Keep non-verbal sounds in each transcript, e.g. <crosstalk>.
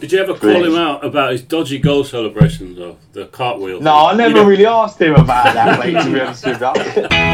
Did you ever call Brilliant. him out about his dodgy goal celebrations of the cartwheel? No, I You never know- really asked him about that, <laughs> mate, to be honest with you.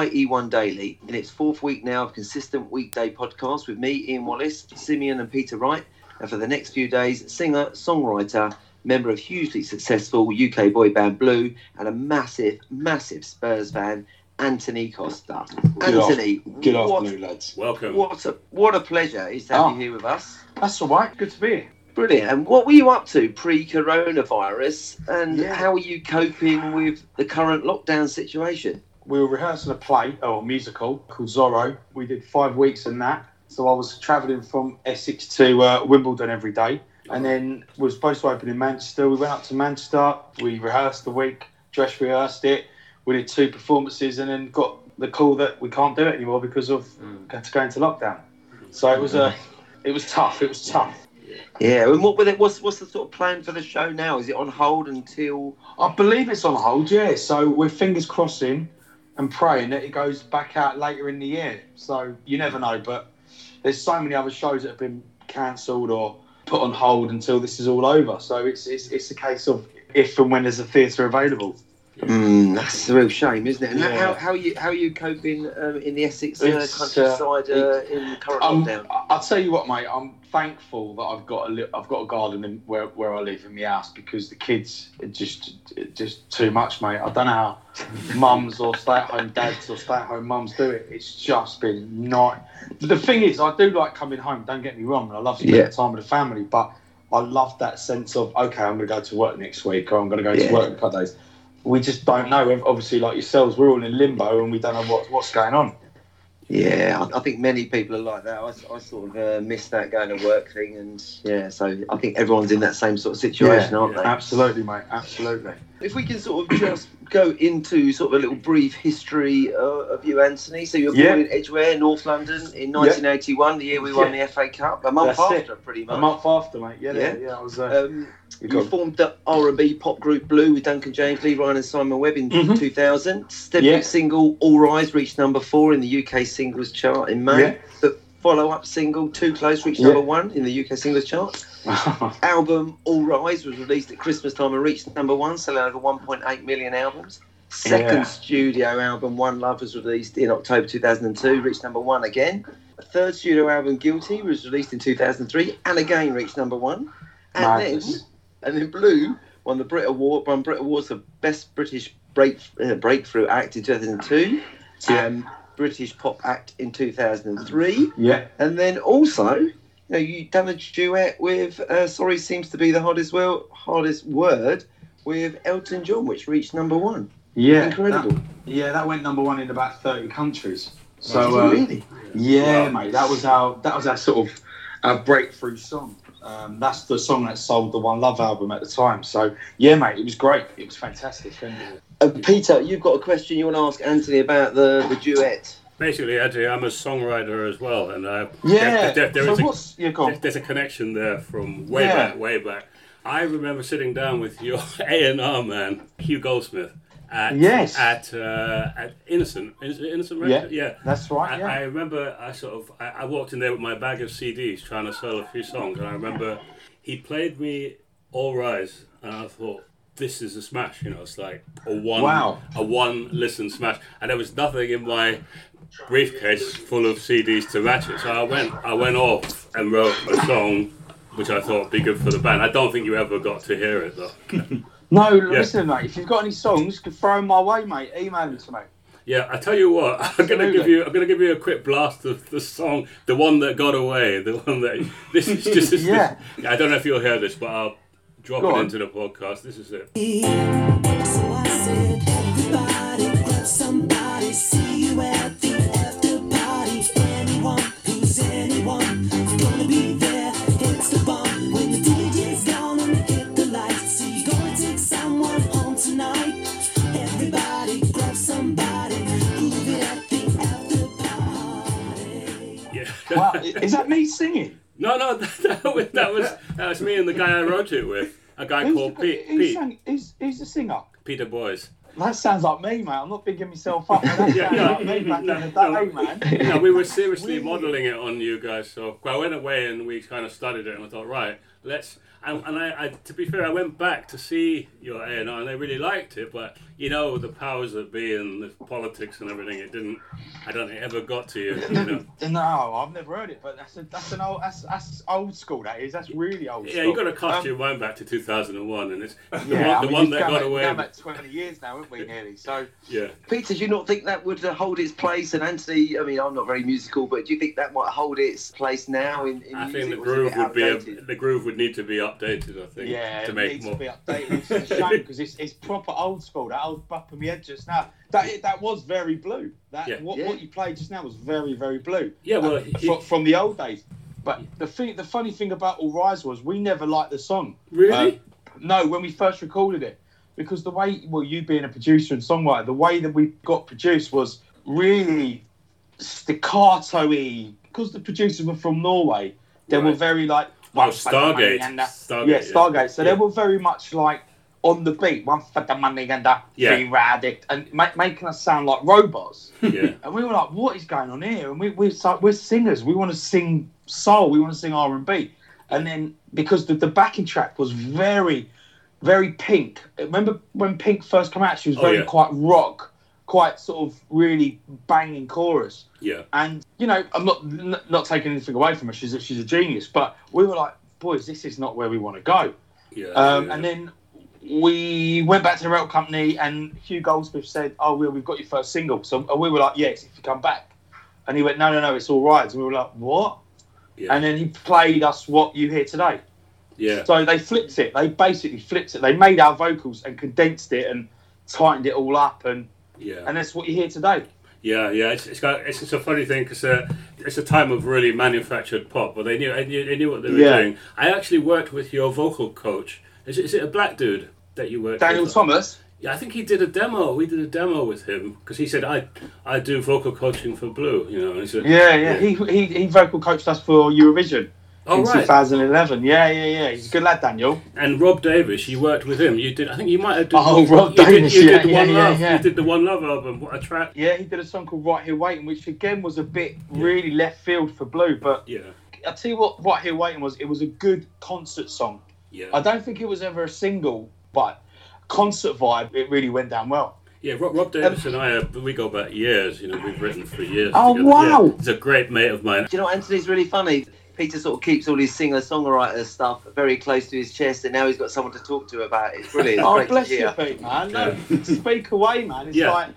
Listening to YE1 Daily in its fourth week now of consistent weekday podcast with me, Ian Wallace, Simeon, and Peter Wright. And for the next few days, singer, songwriter, member of hugely successful UK boy band Blue, and a massive, massive Spurs fan, Antony Costa. Good Antony, Good what, afternoon, lads. Welcome. what a what a pleasure it is to have Oh. you here with us. That's all right. Good to be here. Brilliant. And what were you up to pre-coronavirus, and Yeah. how are you coping with the current lockdown situation? We were rehearsing a play or a musical called Zorro. We did five weeks in that. So I was travelling from Essex to uh, Wimbledon every day, and then we were supposed to open in Manchester. We went up to Manchester. We rehearsed the week, dress rehearsed it. We did two performances, and then got the call that we can't do it anymore because of going to go into lockdown. So it was a, <laughs> it was tough. It was tough. Yeah, and what were the, what's what's the sort of plan for the show now? Is it on hold until? I believe it's on hold, yeah. So we're fingers crossing and praying that it goes back out later in the year. So you never know, but there's so many other shows that have been cancelled or put on hold until this is all over. So it's it's, it's a case of if and when there's a theatre available. Mm, that's a real shame, isn't it? And Yeah. how, how are you how are you coping um, in the Essex uh, countryside uh, in the current Um, lockdown? I'll tell you what, mate. I'm thankful that I've got a li- I've got a garden in where, where I live in my house because the kids are just just too much, mate. I don't know how <laughs> mums or stay at home dads or stay at home mums do it. It's just been not. The thing is, I do like coming home. Don't get me wrong, I love spending Yeah. time with the family, but I love that sense of okay, I'm going to go to work next week or I'm going to go Yeah. to work in a couple of days. We just don't know. Obviously, like yourselves, we're all in limbo and we don't know what, what's going on. Yeah, I, I think many people are like that. I, I sort of uh, miss that going to work thing, and yeah, so I think everyone's in that same sort of situation, aren't they? Absolutely, mate. Absolutely. If we can sort of just go into sort of a little brief history uh, of you, Antony. So you were Yeah. born in Edgware, North London, in 1981, the year we won Yeah. the FA Cup. A month That's it. after, pretty much. A month after, mate. Yeah, Yeah. yeah, yeah. I was. Uh, Um, you formed the R&B pop group Blue with Duncan James, Lee Ryan, and Simon Webbe in Mhm. 2000. Debut Yeah. single All Rise reached number four in the UK singles chart in May. Yeah. Follow-up single Too Close reached Yeah. number one in the UK singles chart. <laughs> Album All Rise was released at Christmas time and reached number one, selling over 1.8 million albums. Second Yeah. studio album One Love was released in October 2002, reached number one again. Third studio album Guilty was released in 2003 and again reached number one. And then and then Blue won the Brit Award, won Brit Awards for Best British Break, uh, Breakthrough Act in 2002, Yeah. and British Pop Act in 2003. yeah. And then also, you know, you done a duet with uh, Sorry Seems to Be the Hardest, well, hardest Word with Elton John, which reached number one. Yeah. Incredible. that- yeah, that went number one in about thirty countries. So uh, really? yeah, Wow. mate, that was our that was our sort of our breakthrough song. Um, that's the song that sold the One Love album at the time. So yeah, mate, it was great. It was fantastic. Uh, Peter, you've got a question you want to ask Antony about the, the duet. Basically, actually, I'm a songwriter as well, and uh, yeah. there- there- there so is a- what's yeah, go on. There- There's a connection there from way Yeah. back, way back. I remember sitting down with your <laughs> A and R man, Hugh Goldsmith, at Yes. at uh, at Innocent, Innocent Yeah. Record? Yeah. yeah. That's right. I, Yeah. I remember I sort of I, I walked in there with my bag of CDs trying to sell a few songs, and I remember he played me All Rise, and I thought this is a smash. You know, it's like a one Wow. a one listen smash, and there was nothing in my briefcase full of CDs to match it. So I went I went off and wrote a song. Which I thought would be good for the band. I don't think you ever got to hear it though. <laughs> no, listen, mate. If you've got any songs, you can throw them my way, mate. Email them to me. Yeah, I tell you what, <laughs> I'm gonna give you I'm gonna give you a quick blast of the song, the one that got away, the one that <laughs> this is just this, Yeah. this- I don't know if you'll hear this, but I'll drop Go it on. into the podcast. This is it. <laughs> Is that me singing? No, no, <laughs> that was, that was that was me and the guy I wrote it with, a guy Who's, called the, Pete, who's, Pete, sang- who's, who's the singer? Peter Boys. That sounds like me, mate. I'm not bigging myself up. That <laughs> Yeah, sounds no, like me back no, in the no. day, man. No, we were seriously We- modelling it on you guys. So I went away and we kind of studied it, and I thought, right, let's. And, and I, I, to be fair, I went back to see your A and R, and I really liked it. But you know, the powers that be and the politics and everything, it didn't. I don't think it ever got to you. you know? <laughs> No, I've never heard it, but that's a, that's an old that's, that's old school. That is. That's really old. Yeah, school. you got to cast Um, your mind back to 2001, and it's <laughs> the Yeah, one, the I mean, one we've that got back- away. gone back 20 years now, haven't we, nearly? So, <laughs> Yeah. Peter, do you not think that would hold its place? And Antony, I mean, I'm not very musical, but do you think that might hold its place now in, in I music? think the or is it groove would be a, the groove would need to be updated. I think yeah, to it make needs more. to be updated. It's a shame because it's, it's proper old school. That old bump in my head just now. That that was very blue. That Yeah. what, Yeah. what you played just now was very very blue. Yeah, well, Uh, he- fro- from the old days. But the thing, the funny thing about All Rise was we never liked the song. Really? Uh, no, when we first recorded it, because the way, well, you being a producer and songwriter, the way that we got produced was really staccato-y. Because the producers were from Norway, they were very like Oh, one for the money Stargate. and the- Stargate. yeah, Stargate. So Yeah. they were very much like on the beat, one for the money and the Yeah. free addict, and ma- making us sound like robots. <laughs> Yeah. And we were like, "What is going on here?" And we we're, we're singers. We want to sing soul. We want to sing R and B. And then because the, the backing track was very, very Pink. Remember when Pink first came out? She was Oh, very yeah. quite rock, quite sort of really banging chorus. Yeah. And you know, I'm not not taking anything away from her. She's a, she's a genius. But we were like, boys, this is not where we want to go. Yeah. Um, yeah. And then we went back to the record company, and Hugh Goldsmith said, "Oh, well, we've got your first single." So and we were like, "Yes, if you come back." And he went, "No, no, no, it's all right." And we were like, "What?" Yeah. And then he played us what you hear today. yeah. So they flipped it. They basically flipped it. They made our vocals and condensed it and tightened it all up, and Yeah. and that's what you hear today. Yeah, yeah, it's, it's got it's, it's a funny thing because uh, it's a time of really manufactured pop, but they knew they knew, they knew what they were Yeah. doing. I actually worked with your vocal coach. Is it, is it a black dude that you worked Daniel with? Thomas. Yeah, I think he did a demo. We did a demo with him because he said I I do vocal coaching for Blue. You know, and he said, Yeah, yeah. He, he he vocal coached us for Eurovision oh in right. 2011. Yeah, yeah, yeah. He's a good lad, Daniel. And Rob Davis, you worked with him. You did. I think you might have. Oh, did, Oh, Rob you Davis, Did, you yeah, did the yeah, one yeah, love. yeah. You did the one love album. What a track. Yeah, he did a song called Right Here Waiting, which again was a bit really left field for Blue. But Yeah, I tell you what, Right Here Waiting was. It was a good concert song. yeah, I don't think it was ever a single, but concert vibe. It really went down well. yeah. Rob, Rob Davis and I, uh, we go back years. You know, we've written for years. Oh, together. wow. Yeah, he's a great mate of mine. Do you know, Antony's really funny. Peter sort of keeps all his singer-songwriter stuff very close to his chest, and now he's got someone to talk to about it. It's brilliant. It's Oh, great bless you. Pete, man. No, speak away, man. It's Yeah. like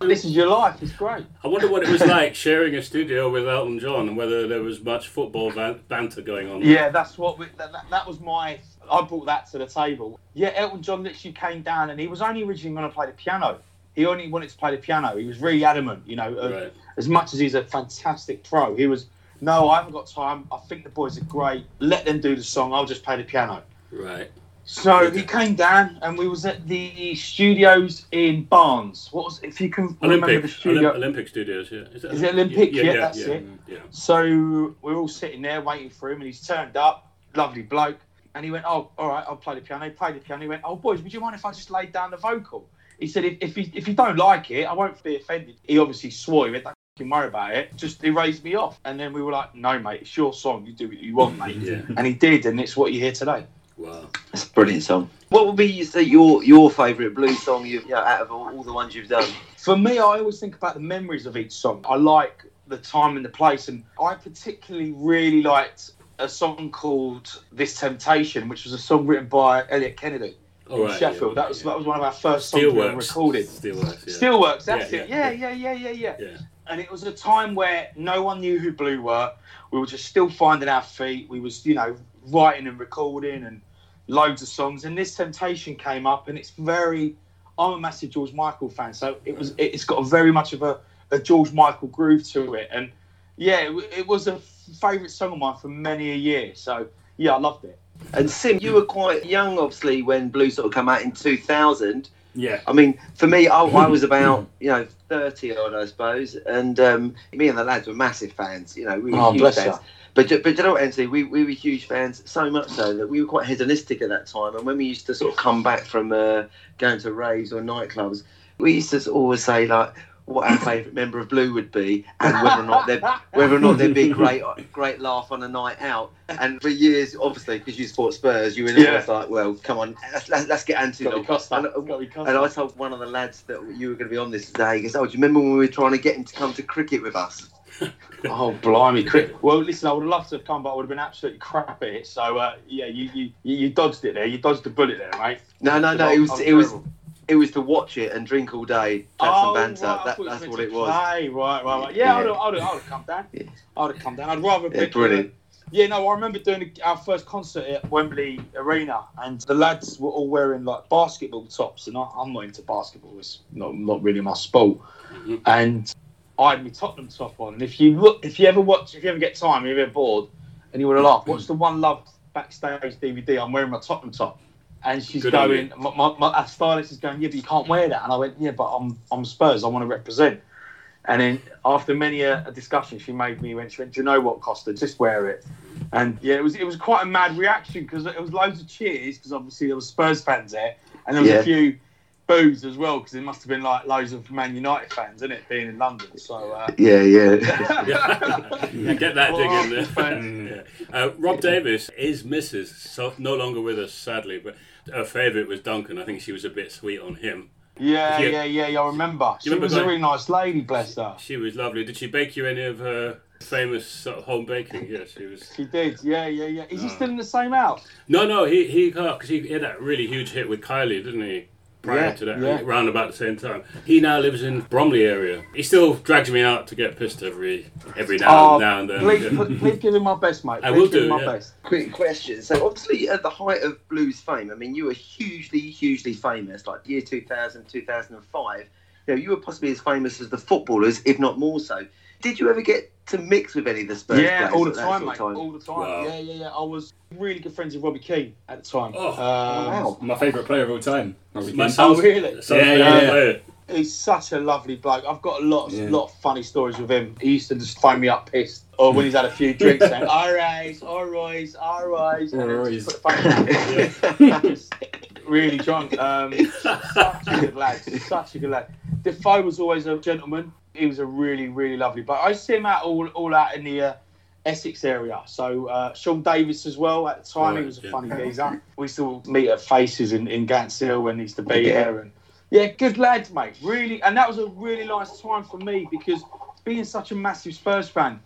this is your life. It's great. I wonder what it was like sharing a studio with Elton John and whether there was much football ban- banter going on. Yeah, that's what we, that, that, that was my. I brought that to the table. Yeah, Elton John literally came down and he was only originally going to play the piano. He only wanted to play the piano. He was really adamant, you know. uh, Right. As much as he's a fantastic pro, he was. No, I haven't got time. I think the boys are great. Let them do the song. I'll just play the piano. Right. So he came down, and we was at the studios in Barnes. What was if you can remember the studio? Olymp- Olympic Studios. Yeah. Is, that Is it Olympic? Yeah. Yeah, yeah, that's yeah, it. Yeah. So we're all sitting there waiting for him, and he's turned up, lovely bloke, and he went, "Oh, all right, I'll play the piano." He played the piano. He went, "Oh, boys, would you mind if I just laid down the vocal?" He said, "If if you, if you don't like it, I won't be offended." He obviously swore. He went, "Don't fucking worry about it." Just erased me off, and then we were like, "No, mate, it's your song. You do what you want, mate." Yeah. And he did, and it's what you hear today. Wow. that's a brilliant song. What would be you say your your favourite blues song you, you know, out of all, all the ones you've done? For me, I always think about the memories of each song. I like the time and the place, and I particularly really liked a song called "This Temptation," which was a song written by Eliot Kennedy All in right. Sheffield. yeah, that was yeah. that was one of our first songs we ever recorded. Steelworks. Yeah. Steelworks, that's Yeah, it. yeah, Yeah, yeah, yeah, yeah, yeah. And it was a time where no one knew who Blue were. We were just still finding our feet. We was, you know, writing and recording and loads of songs. And this temptation came up, and it's very. I'm a massive George Michael fan, so it was. It's got a very much of a, a George Michael groove to it, and yeah, it, it was a favourite song of mine for many a year. So yeah, I loved it. And Sim, you were quite young, obviously, when Blue sort of came out in 2000. Yeah. I mean, for me, I, I was about <clears throat> you know thirty odd, I suppose, and um, me and the lads were massive fans. You know, we were Oh, huge bless fans. you. But but you know what, Antony, we, we were huge fans, so much so that we were quite hedonistic at that time. And when we used to sort of come back from uh, going to raves or nightclubs, we used to always say like what our favourite member of Blue would be, and whether or not they whether or not there'd be a great great laugh on a night out. And for years, obviously, because you support Spurs, you were Yeah. always like, well, come on, let's, let's, get Antony. Got to be Costa. And, Got to be Costa. and I told one of the lads that you were going to be on this today. He goes, "Oh, do you remember when we were trying to get him to come to cricket with us?" <laughs> Oh blimey! Crick. Well, listen, I would have loved to have come, but I would have been absolutely crap at it. So uh, yeah, you, you you dodged it there. You dodged the bullet there, mate. No, no, no. It was it was. It was to watch it and drink all day, have Oh, some banter. right, that, that's what it was. Play. Right, right, right. Yeah, Yeah. I'd, have, I'd, have, I'd have come down. Yeah. I'd have come down. I'd rather. Yeah, brilliant. Yeah, no, I remember doing our first concert at Wembley Arena, and the lads were all wearing like basketball tops, and I, I'm not into basketball; it's not not really my sport. Mhm. And I had my Tottenham top on, and if you look, if you ever watch, if you ever get time, if you're bored, and you want to laugh, watch the One Love backstage DVD. I'm wearing my Tottenham top, and she's Good going. My, my, my our stylist is going, yeah, but you can't wear that, and I went, yeah, but I'm I'm Spurs, I want to represent. And then after many a, a discussion, she made me went. She went, "Do you know what, Costa? Just wear it." And yeah, it was it was quite a mad reaction because it was loads of cheers because obviously there was Spurs fans there, and there was Yeah. a few boos as well because there must have been like loads of Man United fans in it being in London. So uh, Yeah, yeah. <laughs> yeah, get that dig in there. Fans. Yeah. Uh, Rob Davis is Mrs. So no longer with us, sadly, but her favourite was Duncan. I think she was a bit sweet on him. yeah, Yeah. yeah, yeah, yeah, I remember. She remember was a going- really nice lady, bless her. She was lovely. Did she bake you any of her famous sort of home baking? Yeah, she was. She did, yeah, yeah, yeah. Is he Oh. still in the same house? No, no, he he got because he had that really huge hit with Kylie, didn't he? Prior Yeah, to that, yeah. around about the same time. He now lives in Bromley area. He still drags me out to get pissed every every now, Oh, now and then. please, Yeah. pl- please give him my best, mate. I Please will give do, him my yeah. best. Quick question. So obviously at the height of blues fame, I mean, you were hugely, hugely famous, like year 2000, 2005. You know, you were possibly as famous as the footballers, if not more so. Did you ever get to mix with any of the Spurs Yeah, players all the time, mate. time? All the time. Wow. Yeah, yeah, yeah. I was really good friends with Robbie Keane at the time. Oh, Um, wow. My favourite player of all time. Robbie My Keane. son's- Oh, really? son's Yeah, yeah, yeah. He's such a lovely bloke. I've got a lot, of, Yeah. lot of funny stories with him. He used to just phone me up pissed, or when he's had a few <laughs> drinks, saying, "All right, all right, all right," and then All just right. put the phone <laughs> really drunk. Um, <laughs> such a good lad. Such a good lad. Defoe was always a gentleman. He was a really, really lovely. But I see him out all, all out in the uh, Essex area. So uh, Sean Davis as well at the time. he Right, was a yeah. funny geezer. We used to meet at Faces in, in Gants Hill when he used to be Yeah. there. And yeah, good lads, mate. Really, and that was a really nice time for me because being such a massive Spurs fan.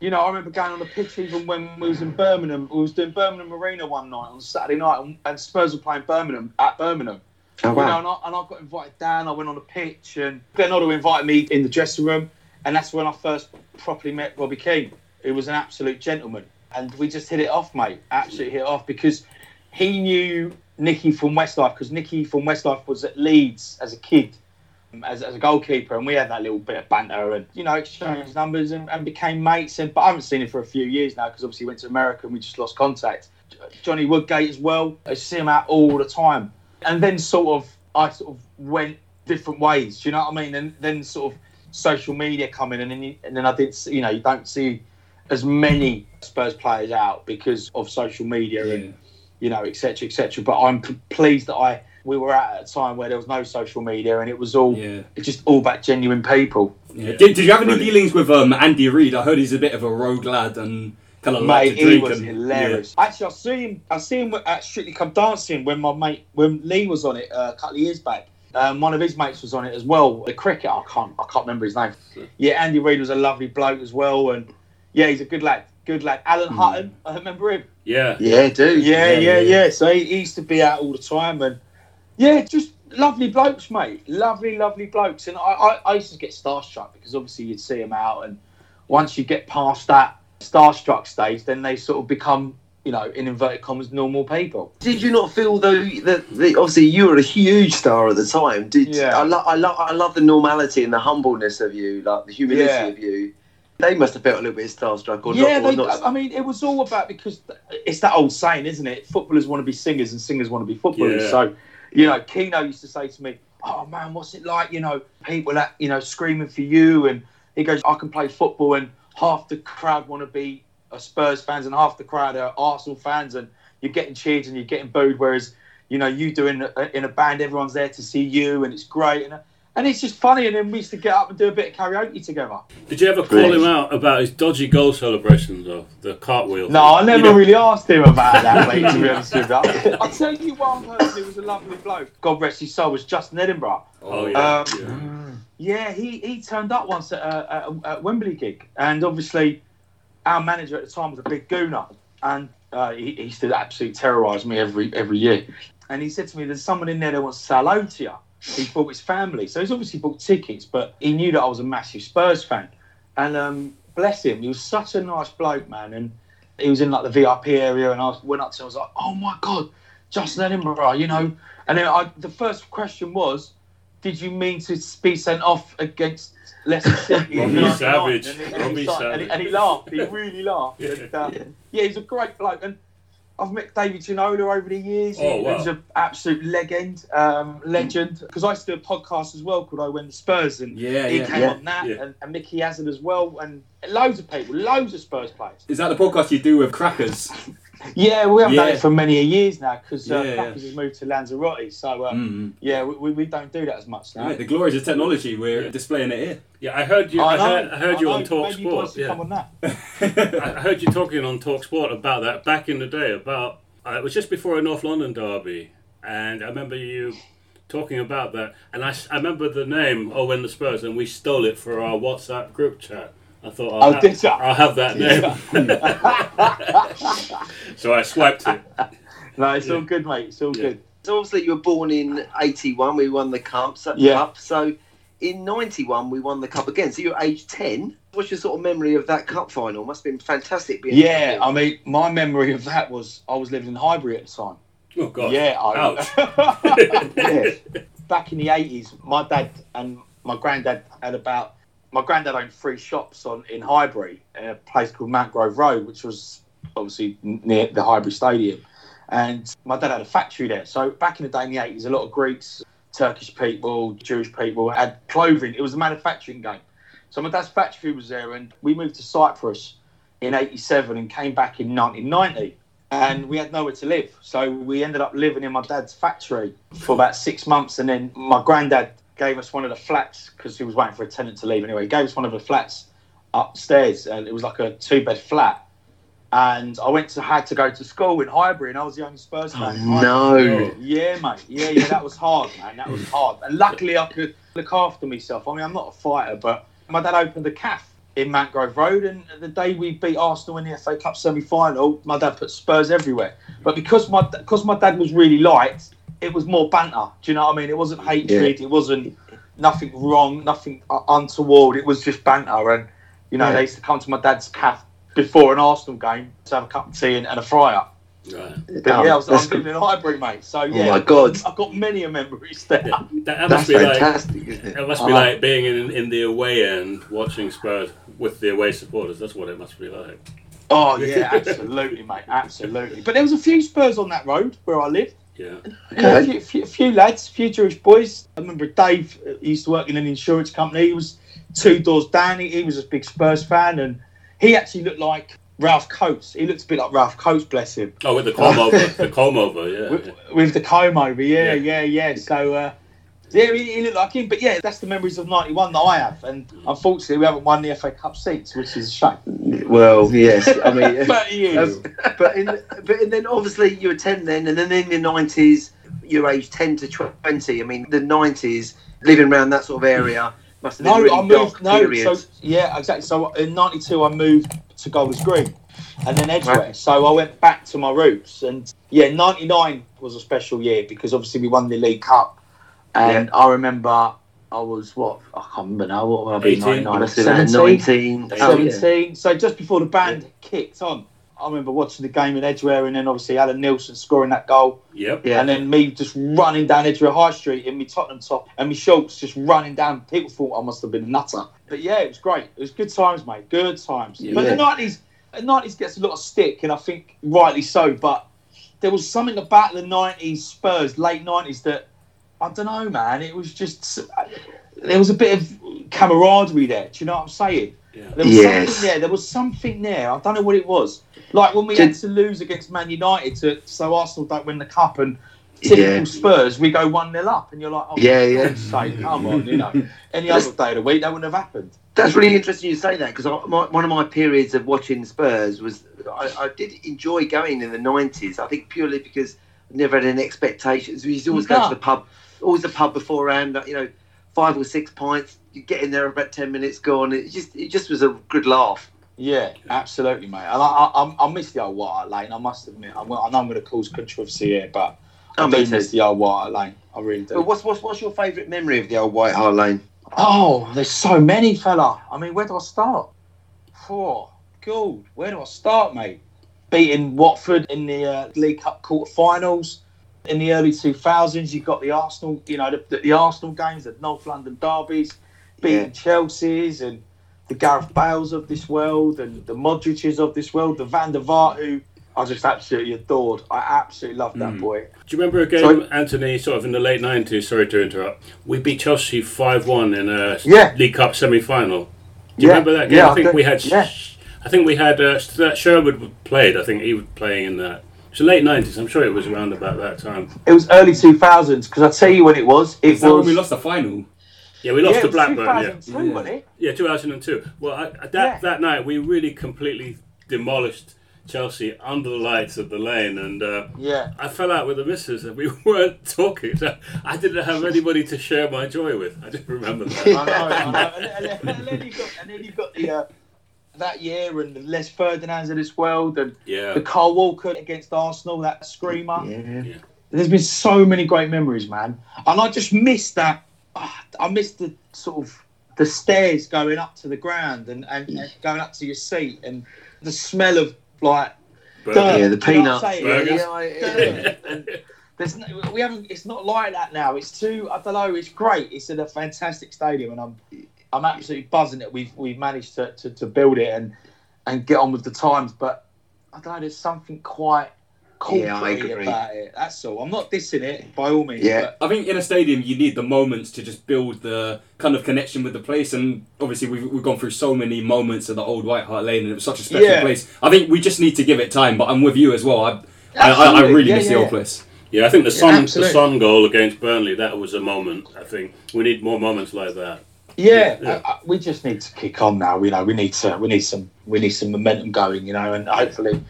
You know, I remember going on the pitch even when we was in Birmingham. We was doing Birmingham Arena one night on Saturday night, and, and Spurs were playing Birmingham at Birmingham. Oh, You know, and, I, and I got invited down. I went on the pitch, and Glenn Hoddle invited me in the dressing room, and that's when I first properly met Robbie Keane, who was an absolute gentleman, and we just hit it off, mate. Absolutely hit it off because he knew Nicky from Westlife because Nicky from Westlife was at Leeds as a kid. um, As, as a goalkeeper, and we had that little bit of banter, and you know, exchanged numbers and, and became mates. And but I haven't seen him for a few years now because obviously he went to America and we just lost contact. Johnny Woodgate as well. I see him out all the time and then sort of I sort of went different ways. Do you know what I mean? And then sort of social media coming, and then you, and then I did. You know, you don't see as many Spurs players out because of social media and you know, etc. etc. But I'm pleased that I we were at a time where there was no social media and it was all Yeah. it's just all about genuine people. yeah. Did, did you have any dealings with um, Andy Reid? I heard he's a bit of a rogue lad and kind of Mate, like to he was and, hilarious. Actually, I see him. I see him at Strictly Come Dancing when my mate, when Lee was on it uh, a couple of years back. Um, one of his mates was on it as well. The cricket, I can't, I can't remember his name. Yeah, Andy Reid was a lovely bloke as well, and yeah, he's a good lad. Good lad. Alan Hutton, I remember him. Yeah. Yeah, dude. Yeah, Yeah, yeah, yeah. yeah. So he, he used to be out all the time, and yeah, just lovely blokes, mate. Lovely, lovely blokes. And I, I, I used to get starstruck because obviously you'd see them out, and once you get past that starstruck stage, then they sort of become, you know, in inverted commas, normal people. Did you not feel though that, that obviously you were a huge star at the time? Did Yeah. I love I love I love the normality and the humbleness of you, like the humility Yeah. of you. They must have felt a little bit starstruck, or yeah, not. Or they, not. I mean, it was all about because it's that old saying, isn't it? Footballers want to be singers, and singers want to be footballers. Yeah. So, you know, Keano used to say to me, oh man, what's it like? You know, people that you know screaming for you, and he goes, I can play football, and half the crowd want to be a Spurs fans, and half the crowd are Arsenal fans, and you're getting cheered and you're getting booed, whereas you know you do in a, in a band, everyone's there to see you, and it's great, and and it's just funny. And then we used to get up and do a bit of karaoke together. Did you ever call Brilliant. him out about his dodgy goal celebrations though? The cartwheel. No, I never You know- really asked him about that, mate, to be <laughs> honest with you. <laughs> I'll tell you one person who was a lovely bloke, God rest his soul, was Justin Edinburgh. Oh yeah. Um, yeah. Yeah, he, he turned up once at a, a, Wembley gig, and obviously our manager at the time was a big gooner, and uh, he, he used to absolutely terrorise me every every year. And he said to me, "There's someone in there that wants to say hello to you." He brought his family, so he's obviously bought tickets, but he knew that I was a massive Spurs fan, and um, bless him, he was such a nice bloke, man, and he was in like the VIP area, and I went up to him, I was like, "Oh my god, Justin Edinburgh," you know. And then I, the first question was, "Did you mean to be sent off against Leicester <laughs> City?" Robbie Savage. And he, Robbie started- and, he, Savage. and he laughed. He really laughed. And, uh, Yeah. yeah, he's a great bloke, and I've met David Ginola over the years. Oh, He- wow. He's an absolute legend, um, legend. Because I used to do a podcast as well called I Went the Spurs, and Yeah, he yeah. came Yeah. on that, Yeah. and, and Mickey Hazard as well, and loads of people, loads of Spurs players. Is that the podcast you do with Crackers? <laughs> Yeah, we haven't done it for many years now because uh, Yeah, yeah. Crackers has moved to Lanzarote, so uh, Mm. yeah, we, we, we don't do that as much now. Right, the glories of technology, we're Yeah. displaying it here. Yeah, I heard you. I, know, heard, I heard you I on Talk maybe Sport. should come Yeah. on that. <laughs> <laughs> I heard you talking on Talk Sport about that back in the day. About uh, it was just before a North London derby, and I remember you talking about that. And I, I remember the name Oh when the Spurs, and we stole it for our WhatsApp group chat. I thought I'll, Oh, have, did? I'll have that name. <laughs> so I swiped it. No, it's Yeah. all good, mate. It's all Yeah. good. So obviously you were born in '81. We won the cup. So, Yeah. cup. So in '91 we won the cup again. So you're age 10. What's your sort of memory of that cup final? Must have been fantastic. Being Yeah, I mean, my memory of that was I was living in Highbury at the time. Oh God. Yeah. I, <laughs> <laughs> Yeah. back in the eighties, my dad and my granddad had about. My granddad owned three shops on in Highbury, a place called Mount Grove Road, which was obviously near the Highbury Stadium. And my dad had a factory there. So back in the day in the eighties, a lot of Greeks, Turkish people, Jewish people had clothing. It was a manufacturing game. So my dad's factory was there, and we moved to Cyprus in '87 and came back in 1990. And we had nowhere to live, so we ended up living in my dad's factory for about six months. And then my granddad gave us one of the flats because he was waiting for a tenant to leave. Anyway, he gave us one of the flats upstairs, and it was like a two-bed flat. And I went to had to go to school in Highbury, and I was the only Spurs oh, fan. in Highbury. no. Yeah, mate. Yeah, yeah, that was hard, man. That was hard. And luckily, I could look after myself. I mean, I'm not a fighter, but my dad opened a calf in Mount Grove Road, and the day we beat Arsenal in the FA Cup semi-final, my dad put Spurs everywhere. But because my because my dad was really light, it was more banter. Do you know what I mean? It wasn't hatred. It wasn't nothing wrong, nothing uh, untoward. It was just banter, and you know, Yeah. they used to come to my dad's calf before an Arsenal game to have a cup of tea and, and a fry up. Right. But yeah, I was, I that's, was living in Highbury, mate. So yeah, my I've got- God. I've got many a memories there. Yeah. That, that that's must be like fantastic, isn't it? It must be Uh-huh. like being in, in the away end watching Spurs with the away supporters. That's what it must be like. Oh yeah, absolutely, mate, absolutely. But there was a few Spurs on that road where I lived. Yeah. Yeah, a few, few, lads, a few Jewish boys. I remember Dave uh, he used to work in an insurance company. He was two doors down. He, he was a big Spurs fan, and he actually looked like Ralph Coates. He looked a bit like Ralph Coates, bless him. Oh, with the comb <laughs> over, the comb over, yeah. with, with the comb over. Yeah, Yeah. yeah, yeah. So, uh, yeah, he, he looked like him. But yeah, that's the memories of '91 that I have. And unfortunately, we haven't won the FA Cup seats, which is a shame. Well, <laughs> yes. I mean, <laughs> 30 years. Um, but in, but and then obviously you were 10 then, and then in the 90s, you're age 10 to 20. I mean, the 90s, living around that sort of area must have been no, really I moved. No, period. so yeah, exactly. So in '92, I moved to Golders Green, and then Edgware. Right. So I went back to my roots. And yeah, '99 was a special year because obviously we won the League Cup, and I remember. I was what I can't remember now. What would I be? 18? 99, You must have been 17? 19. Oh, yeah. 17. So just before the band kicked on, I remember watching the game in Edgware and then obviously Allan Nielsen scoring that goal. Yep. Yeah. And then me just running down Edgware High Street in my Tottenham top and my shorts just running down. People thought I must have been a nutter. But yeah, it was great. It was good times, mate. Good times. But the 90s, the 90s gets a lot of stick and I think rightly so. But there was something about the 90s Spurs, late 90s, that I don't know, man. It was just uh, there was a bit of camaraderie there. Do you know what I'm saying? Yeah. There was Yes. something there. There was something there. I don't know what it was. Like when we Did- had to lose against Man United to so Arsenal don't win the cup and typical Yeah. Spurs, we go one 0 up, and you're like, oh, Yeah, for yeah. God's sake, come on, you know. <laughs> Any other day of the week that wouldn't have happened. That's really interesting you say that because one of my periods of watching Spurs was I, I did enjoy going in the nineties. I think purely because I never had any expectations. We used to always go to the pub, always the pub beforehand. You know, five or six pints. You get in there about ten minutes gone. It just it just was a good laugh. Yeah, absolutely, mate. And I, I, I- I miss the old White Hart Lane. I must admit. I'm, I know I'm going to cause controversy here, but I Oh, do too. miss the old White Hart Lane. I really do. But what's what's what's your favourite memory of the old White Hart Lane? Oh, there's so many, fella. I mean, where do I start? Oh, God, where do I start, mate? Beating Watford in the uh, League Cup quarter-finals. In the early 2000s, you got the Arsenal, you know, the, the Arsenal games, the North London derbies, beating Yeah. Chelsea's and the Gareth Bales of this world and the Modric's of this world, the Van der Vaart, who I just absolutely adored. I absolutely loved that Mm. boy. Do you remember a game, Sorry? Antony, sort of in the late 90s? Sorry to interrupt. We beat Chelsea 5 1 in a Yeah. League Cup semi final. Do you Yeah, remember that game? yeah, I think I we had. yeah. I think we had uh, that Sherwood played. I think he was playing in that. It's the late 90s. I'm sure it was around about that time. It was early 2000s, because I tell you when it was. It Is that was. when we lost the final? Yeah, we lost yeah, to Blackburn. Yeah. 2002, Yeah. wasn't it? Yeah, 2002. Well, I, I- that Yeah. that night we really completely demolished Chelsea under the lights of the lane, and uh, Yeah. I fell out with the missus, and we <laughs> weren't talking. So I didn't have anybody to share my joy with. I just remember <laughs> I that. know, I know. And, then- and, then you've got, and then you've got the uh, that year and the Les Ferdinands of this world and yeah, the Kyle Walker against Arsenal, that screamer. Yeah. There's been so many great memories, man. And I just missed that. I missed the sort of the stairs going up to the ground and, and, and going up to your seat and the smell of like dirt. Yeah, the Do you know peanut. what I'm saying? Burgers. Yeah, I- Dirt. <laughs> And there's no, we haven't. It's not like that now. It's too. I don't know. It's great. It's in a fantastic stadium, and I'm I'm absolutely buzzing that we've we've managed to, to, to build it and and get on with the times. But I don't know. There's something quite Yeah, I agree. about it. That's all. I'm not dissing it by all means. Yeah. But I think in a stadium you need the moments to just build the kind of connection with the place, and obviously we've, we've gone through so many moments at the old White Hart Lane, and it was such a special Yeah. place. I think we just need to give it time, but I'm with you as well. I, I, I, I really Yeah, miss the yeah. old place. yeah, I think the Son the. Son goal against Burnley that was a moment. I think we need more moments like that. Yeah, Yeah. I, I, we just need to kick on now. You know, we need to we need some we need some momentum going. You know, and hopefully,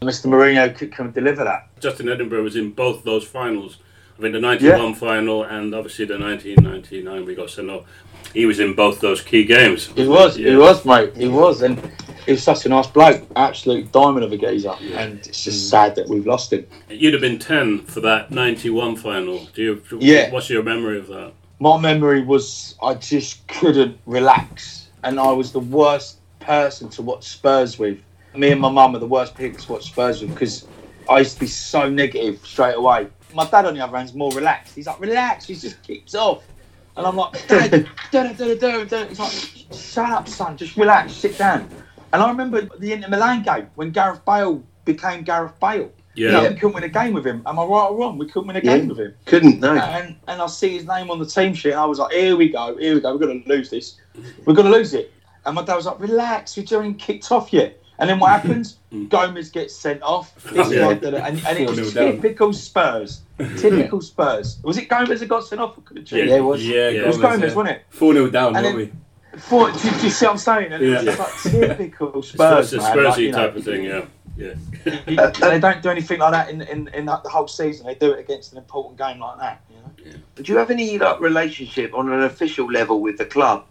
Mr. Mourinho could come deliver that. Justin Edinburgh was in both those finals. I mean, the 91 final and obviously the 1999 we got sent off. He was in both those key games. He was, he was, mate. He was, and he was such a nice bloke, absolute diamond of a geezer. And it's just sad that we've lost him. You'd have been 10 for that 91 final. Do you? Yeah. What's your memory of that? My memory was I just couldn't relax, and I was the worst person to watch Spurs with. Me and my mum are the worst people to watch Spurs with because I used to be so negative straight away. My dad, on the other hand, is more relaxed. He's like, relax. He just keeps off. And I'm like, Dad, da, da, da, da, da. He's like, shut up, son. Just relax. Sit down. And I remember the Inter Milan game when Gareth Bale became Gareth Bale. You know, Yeah. we couldn't win a game with him. Am I right or wrong? We couldn't win a Yeah. game with him. Couldn't no. And and I see his name on the team sheet. And I was like, here we go, here we go. We're going to lose this. We're going to lose it. And my dad was like, relax, you haven't even kicked off yet. And then what <laughs> happens? Mm. Gomes gets sent off. <laughs> It's Yeah. and, and it was 4-0 down. typical Spurs. <laughs> Typical Spurs. Was it Gomes that got sent off? Or could it Yeah. Yeah, it was. Yeah, Yeah. It was Gomes, wasn't it? 4 0 down, And weren't then- we? For, do, do you see what I'm saying? And it was Yeah. just like typical It's Spurs, a man. Spursy Like, you know, type of thing, yeah. Yeah. you- they don't do anything like that in, in, in the whole season. They do it against an important game like that. You know? Do you have any like relationship on an official level with the club?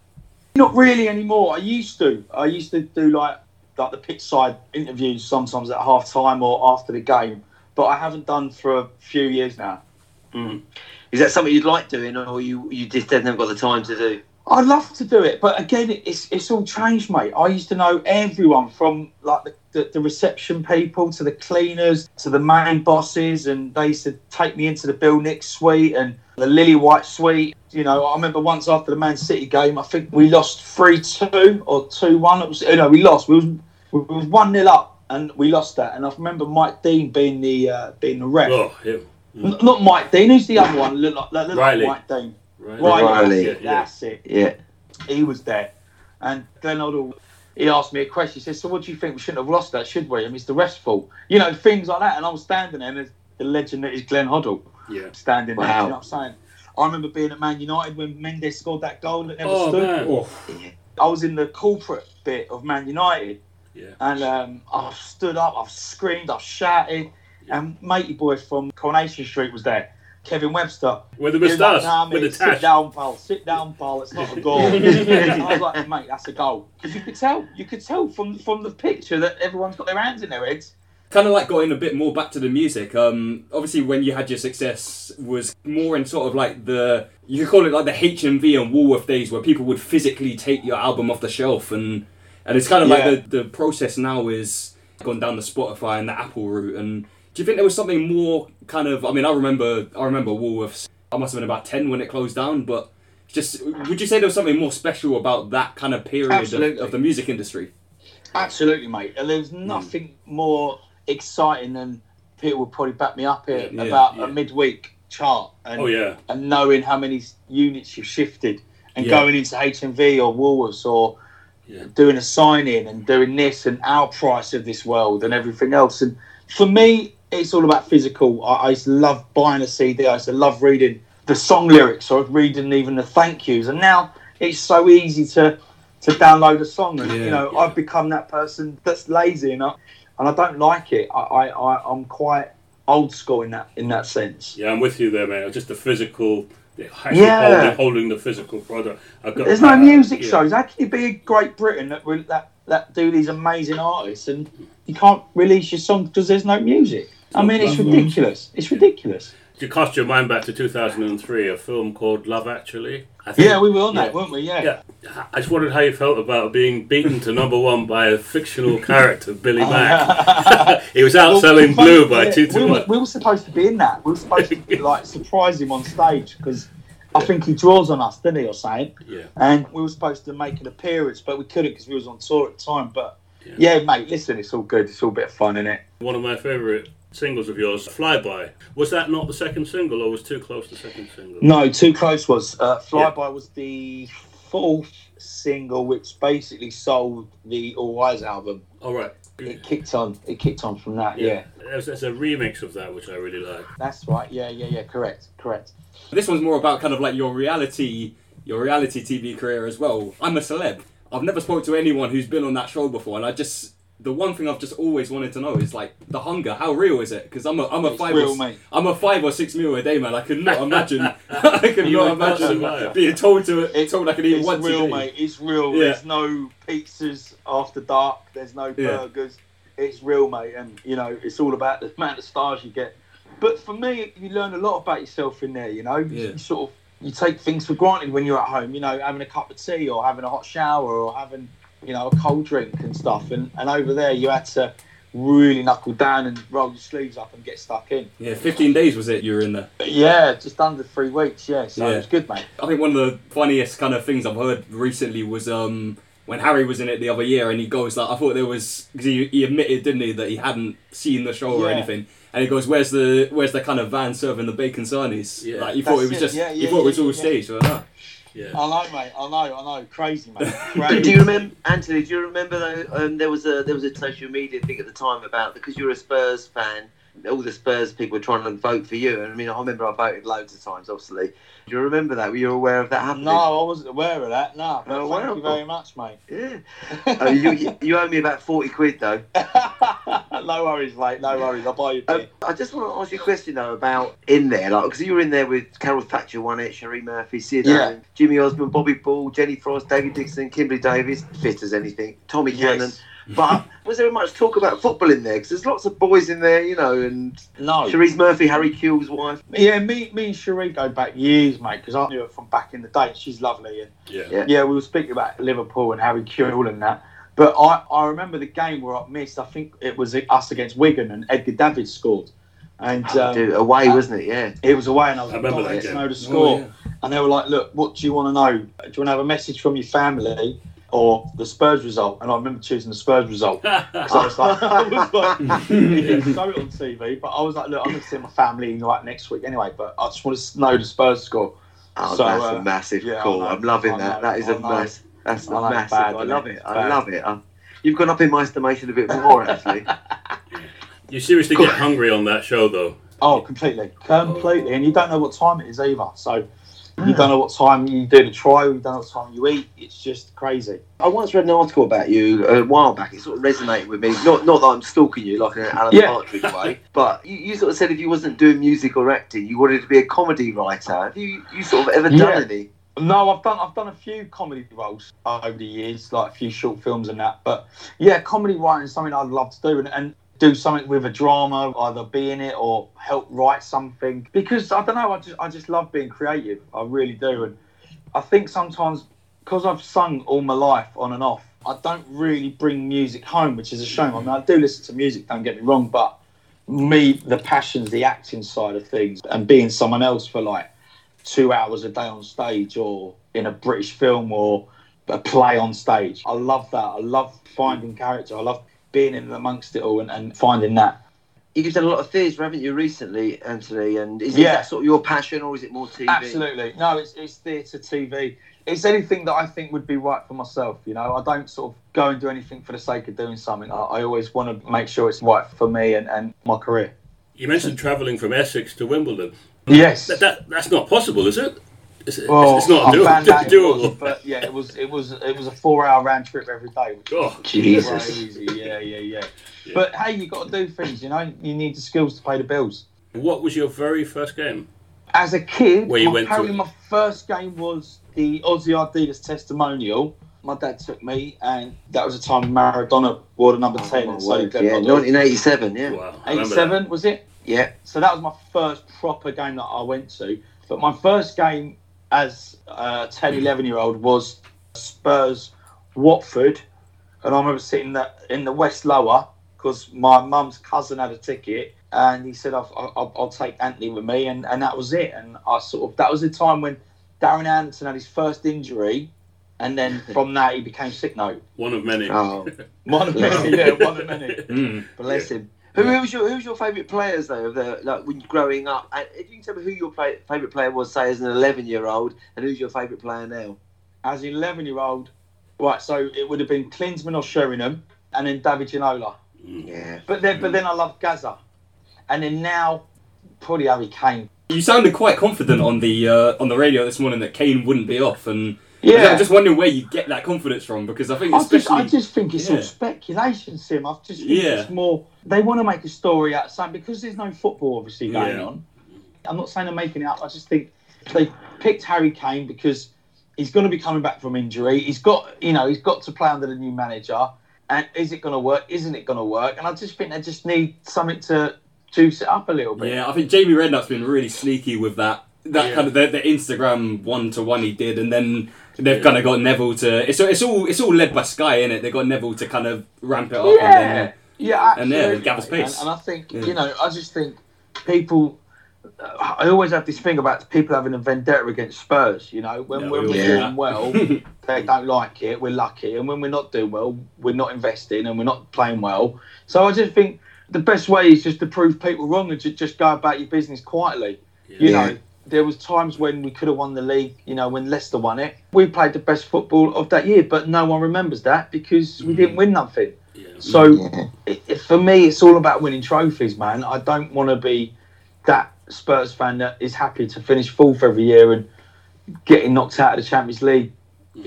Not really anymore. I used to. I used to do like like the pitch side interviews sometimes at half time or after the game, but I haven't done for a few years now. Hmm. Is that something you'd like doing, or you you just haven't got the time to do? I'd love to do it, but again, it's it's all changed, mate. I used to know everyone from like the, the, the reception people to the cleaners to the main bosses, and they used to take me into the Bill Nix suite and the Lily White suite. You know, I remember once after the Man City game, I think we lost three two or two one. It was you know we lost. We was we was one 0 up and we lost that. And I remember Mike Dean being the uh, being the ref. Oh, him. N- not Mike Dean. Who's the other one? Look like, look like. Mike Dean. Right. Riley. Riley. Yeah, yeah. That's it. Yeah. He was there, and Glenn Hoddle. He asked me a question. He says, "So what do you think? We shouldn't have lost that, should we? I mean, it's the ref's fault. You know, things like that." And I was standing there, and there's the legend that is Glenn Hoddle Yeah. standing there. Wow. You know what I'm saying? I remember being at Man United when Mendes scored that goal that never Oh stood. man. Oh, I was in the corporate bit of Man United, Yeah. and um, I stood up, I've screamed, I've shouted, and matey boy from Coronation Street was there, Kevin Webster. With the He was moustache, nah, with mate, the sit down, pal. Sit down, pal. It's not a goal. <laughs> I was like, mate, that's a goal. Because you could tell, you could tell from from the picture that everyone's got their hands in their heads. kind of like going a bit more back to the music. Um, obviously, when you had your success, was more in sort of like the you could call it like the HMV and Woolworth days, where people would physically take your album off the shelf, and and it's kind of Yeah. like the the process now is gone down the Spotify and the Apple route. And do you think there was something more kind of? I mean, I remember I remember Woolworths. I must have been about ten when it closed down, but. Just would you say there was something more special about that kind of period of, of the music industry? Absolutely, mate. And there's hmm. nothing more exciting than Peter would probably back me up here Yeah, about yeah. a midweek chart and, Oh yeah. and knowing how many units you've shifted and Yeah. going into HMV or Woolworths or Yeah. doing a sign in and doing this and our price of this world and everything else. And for me, it's all about physical. I, I used to love buying a CD. I used to love reading the song lyrics or reading even the thank yous. And now it's so easy to to download a song. And Yeah, you know, yeah. I've become that person that's lazy and I, and I don't like it. I, I, I I'm quite old school in that in that sense. Yeah, I'm with you there, man. Just the physical, Yeah. holding, holding the physical product. I've got, There's no uh, music yeah. shows. How can you be a Great Britain that that that do these amazing artists and you can't release your song because there's no music? I mean, it's platforms. ridiculous. It's ridiculous. You cast your mind back to 2003, a film called Love Actually. I think, Yeah, we were on that, yeah. weren't we? Yeah. Yeah, I just wondered how you felt about being beaten to number one by a fictional character, Billy Oh, Mack. <laughs> he was out Well, selling blue by yeah, two we to were, one. we were supposed to be in that. We were supposed to <laughs> like surprise him on stage because I think he draws on us, didn't he, or something? Yeah, And we were supposed to make an appearance, but we couldn't because we was on tour at the time. But yeah. mate, listen, it's all good. It's all a bit of fun, in it? one of my favourite singles of yours, Flyby. Was that not the second single, or was Too Close the second single? No, Too Close was. Uh, Flyby was the fourth single, which basically sold the All Rise album. All right. It kicked on. It kicked on from that. Yeah, There's, there's a remix of that which I really like. that's right. Yeah, yeah, yeah. Correct, correct. This one's more about kind of like your reality, your reality TV career as well. I'm a celeb. I've never spoke to anyone who's been on that show before, and I just the one thing I've just always wanted to know is like the hunger. How real is it? Because I'm a I'm a It's five real, or, mate. I'm a five or six meal a day man. I could not imagine. <laughs> <laughs> I could not would not imagine being told to It's- told I could eat It's once real, a day. mate. It's real. Yeah. There's no pizzas after dark. There's no Yeah. burgers. It's real, mate. And you know, it's all about the amount of stars you get. But for me, you learn a lot about yourself in there. You know, Yeah. you sort of you take things for granted when you're at home. You know, having a cup of tea or having a hot shower or having you know a cold drink and stuff. And and over there, you had to really knuckle down and roll your sleeves up and get stuck in. Yeah, 15 days was it you were in there. Yeah, just under three weeks. Yeah, so Yeah. it was good, mate. I think one of the funniest kind of things I've heard recently was um, when Harry was in it the other year, and he goes like, I thought there was because he, he admitted, didn't he, that he hadn't seen the show or anything, and he goes, "Where's the where's the kind of van serving the bacon sarnies?" Yeah. Like he thought it was it, just yeah, he yeah, thought it was yeah, all yeah. staged. So, no. Yeah. I know, mate. I know. I know. Crazy, mate. <laughs> But Crazy. do you remember, Antony? Do you remember though? Um, there was a there was a social media thing at the time about because you're a Spurs fan. All the Spurs people were trying to vote for you, and I mean, I remember I voted loads of times. Obviously, do you remember that? Were you aware of that happening? No, I wasn't aware of that. No, but Oh, thank wow. you very much, mate. Yeah. You, <laughs> you you owe me about forty quid though. <laughs> <laughs> no worries, mate. No worries. I'll buy you a Um, beer. I just want to ask you a question though about in there, like because you were in there with Carol Thatcher, won it, Sheree Murphy, Sid Yeah. Jimmy Osmond, Bobby Ball, Jenny Frost, David Dixon, Kimberley Davies, fit as anything, Tommy Cannon. But was there much talk about football in there? Because there's lots of boys in there, you know, and No. Cherise Murphy, Harry Kewell's wife. Yeah, me, me and Sheree go back years, mate, because I knew her from back in the day. She's lovely, and Yeah. Yeah. yeah, we were speaking about Liverpool and Harry Kewell and that. But I, I remember the game where I missed. I think it was us against Wigan, and Edgar Davids scored, and um, Dude, away, wasn't it? Yeah. it was away, and I was I remember dying that to game. know the score. Oh, yeah. And they were like, "Look, what do you want to know? Do you want to have a message from your family?" or the Spurs result. And I remember choosing the Spurs result. <laughs> So I was like, <laughs> I was like <laughs> yeah, show it on TV. But I was like, look, I'm going to see my family like next week anyway. But I just want to know the Spurs score. Oh, So, that's uh, a massive yeah, call. I'm loving I that. know, that is I a know. mass. That's I know, it's massive. bad, I isn't love it? it. I love it. Um, you've gone up in my estimation a bit <laughs> more, actually. You seriously get hungry on that show, though. Oh, completely, completely, and you don't know what time it is either. So you don't know what time you do the trial. You don't know what time you eat. It's just crazy. I once read an article about you a while back. It sort of resonated with me. Not not that I'm stalking you like in an Alan Yeah. Partridge way, <laughs> but you, you sort of said if you wasn't doing music or acting, you wanted to be a comedy writer. Have you you sort of ever done Yeah. any? No, I've done I've done a few comedy roles over the years, like a few short films and that. But yeah, comedy writing is something I'd love to do, and, and do something with a drama, either be in it or help write something. Because I don't know, I just I just love being creative. I really do, and I think sometimes because I've sung all my life on and off, I don't really bring music home, which is a shame. I mean, I do listen to music. Don't get me wrong, but me, the passions, the acting side of things, and being someone else for like two hours a day on stage or in a British film or a play on stage. I love that. I love finding character. I love being in amongst it all and, and finding that. You've done a lot of theatre, haven't you, recently, Antony? And is, Yeah. is that sort of your passion, or is it more TV? Absolutely. No, it's, it's theatre, TV. It's anything that I think would be right for myself. You know, I don't sort of go and do anything for the sake of doing something. I, I always want to make sure it's right for me and, and my career. You mentioned travelling from Essex to Wimbledon. Yes. That, that that's not possible, is it? Is it Well, it's not I do- found out it was, doable. <laughs> but yeah, it was it was it was a four hour round trip every day. Which Oh, Jesus. crazy. Yeah, yeah, yeah. But hey, you got to do things. You know, you need the skills to pay the bills. What was your very first game? As a kid, Where you my- went to- apparently my first game was the Ossie Ardiles testimonial. My dad took me, and that was the time Maradona wore the number oh, ten. Oh, and my so word. did yeah, 1987, yeah. Wow, I remember that. 87 was it? Yeah. So that was my first proper game that I went to. But my first game as a 10, 11 year old was Spurs Watford. And I remember sitting that in the West Lower because my mum's cousin had a ticket. And he said, I'll, I'll, I'll take Antony with me. And, and that was it. And I sort of, that was the time when Darren Anderton had his first injury. And then <laughs> from that, he became sick note. One of many. Oh, <laughs> One of many, yeah, one of many. Mm. bless him. Who, who was your Who was your favourite players though? Of the like when you growing up, and if you can tell me who your play, favourite player was, say as an 11 year old, and who's your favourite player now? as an 11 year old, right, so it would have been Klinsmann or Sheringham and then David Ginola. Yeah. But then, but then I love Gaza. And then now, probably Harry Kane. You sounded quite confident on the uh, on the radio this morning that Kane wouldn't be off, and Yeah. I'm just wondering where you get that confidence from because I think I just, I just think it's yeah. all speculation, Sim. I just think Yeah. it's more. They want to make a story out of something because there's no football obviously going Yeah. on. I'm not saying they're making it up. I just think they picked Harry Kane because he's going to be coming back from injury. He's got, you know, he's got to play under the new manager. And is it going to work? Isn't it going to work? And I just think they just need something to juice it up a little bit. Yeah, I think Jamie Redknapp's been really sneaky with that. That kind of the, the Instagram one to one he did, and then they've Yeah. kind of got Neville to. It's it's all it's all led by Sky, in it. They've got Neville to kind of ramp it up, Yeah, and then yeah, and yeah, absolutely. Gavin's pace. And, and I think Yeah. you know, I just think people. I always have this thing about people having a vendetta against Spurs. You know, when, Yeah, when we we're all doing well, <laughs> they don't like it. We're lucky, and when we're not doing well, we're not investing and we're not playing well. So I just think the best way is just to prove people wrong and to just go about your business quietly. You know, there was times when we could have won the league. You know, when Leicester won it, we played the best football of that year, but no one remembers that because we didn't mm. win nothing. Yeah. So Yeah. it, it- for me, it's all about winning trophies, man. I don't want to be that Spurs fan that is happy to finish fourth every year and getting knocked out of the Champions League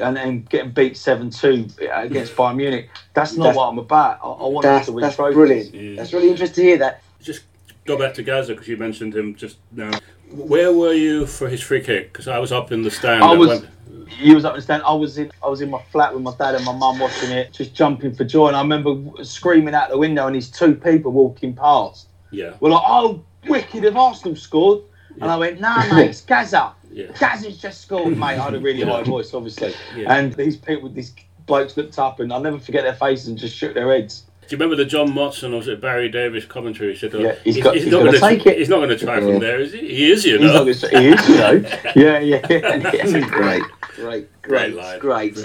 and then getting beat seven two against Bayern Munich. That's not That's- what I'm about. I, I want us to win that's trophies. brilliant. Yeah. That's really interesting to hear that. Just go back to Gaza because you mentioned him just now. Where were you for his free kick? Because I was up in the stand. I was. went- You was up in the stand. I was in. I was in my flat with my dad and my mum watching it, just jumping for joy. And I remember screaming out the window, and these two people walking past. yeah. were like, "Oh, wicked! Have Arsenal scored?" And I went, "Nah, mate, it's <laughs> Gaza. Yeah. Gaza's just scored, mate." I had a really high voice, obviously. Yeah. And these people, these blokes looked up, and I'll never forget their faces and just shook their heads. Do you remember the John Motson or was it Barry Davies commentary? He said, oh, Yeah, he's got- he's gonna gonna take tr- it. He's not going to try Yeah. from there, is he? He is, you He's not know. gonna, he is, you know. <laughs> Yeah, yeah, <laughs> yeah. great, great, great, line. great.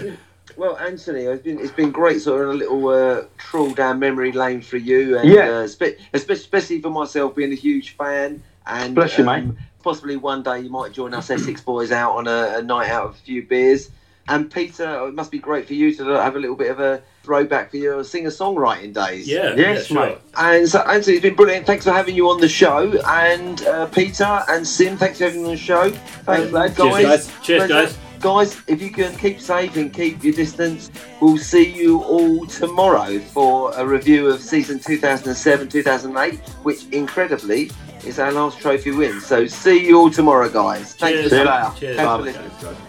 Well, Antony, it's been it's been great, sort of a little uh, trawl down memory lane for you, and Yeah. uh, spe- especially, especially for myself, being a huge fan. And um, Bless you, mate. Possibly one day you might join us Essex boys out on a, a night out of a few beers. And Peter, it must be great for you to have a little bit of a throwback for your singer-songwriting days. Yeah. Yes, yeah, sure. mate. And so, Antony, it's been brilliant. Thanks for having you on the show. And uh, Peter and Sim, thanks for having you on the show. Thanks, lads. Cheers, guys. Cheers, pleasure. guys. Guys, if you can keep safe and keep your distance, we'll see you all tomorrow for a review of season 2007 2008, which incredibly is our last trophy win. So, see you all tomorrow, guys. Thanks Cheers. for See you. Cheers. Thanks for listening. Guys.